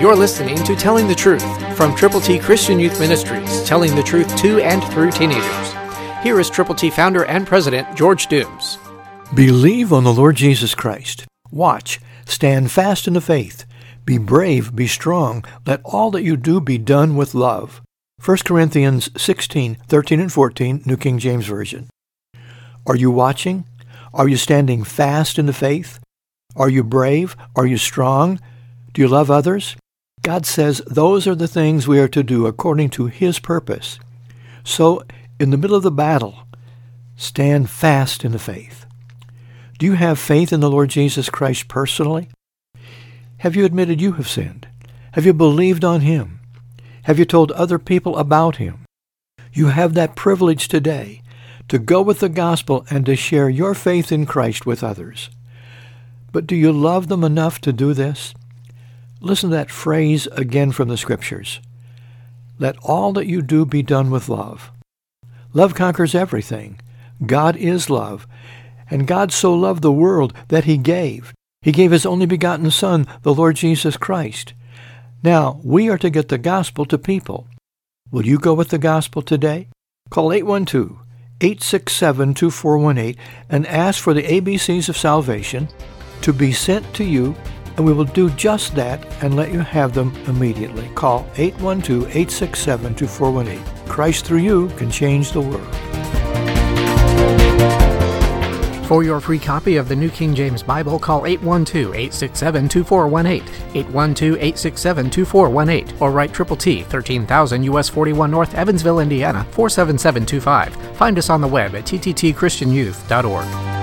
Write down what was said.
You're listening to Telling the Truth from Triple T Christian Youth Ministries, telling the truth to and through teenagers. Here is Triple T founder and president George Dooms. Believe on the Lord Jesus Christ. Watch. Stand fast in the faith. Be brave. Be strong. Let all that you do be done with love. 1 Corinthians 16, 13 and 14, New King James Version. Are you watching? Are you standing fast in the faith? Are you brave? Are you strong? Do you love others? God says those are the things we are to do according to His purpose. So, in the middle of the battle, stand fast in the faith. Do you have faith in the Lord Jesus Christ personally? Have you admitted you have sinned? Have you believed on Him? Have you told other people about Him? You have that privilege today to go with the gospel and to share your faith in Christ with others. But do you love them enough to do this? Listen to that phrase again from the Scriptures. Let all that you do be done with love. Love conquers everything. God is love. And God so loved the world that he gave. He gave his only begotten Son, the Lord Jesus Christ. Now, we are to get the gospel to people. Will you go with the gospel today? Call 812-867-2418 and ask for the ABCs of salvation to be sent to you, and we will do just that and let you have them immediately. Call 812-867-2418. Christ through you can change the world. For your free copy of the New King James Bible, call 812-867-2418, 812-867-2418, or write Triple T, 13000 US 41 North, Evansville, Indiana, 47725. Find us on the web at tttchristianyouth.org.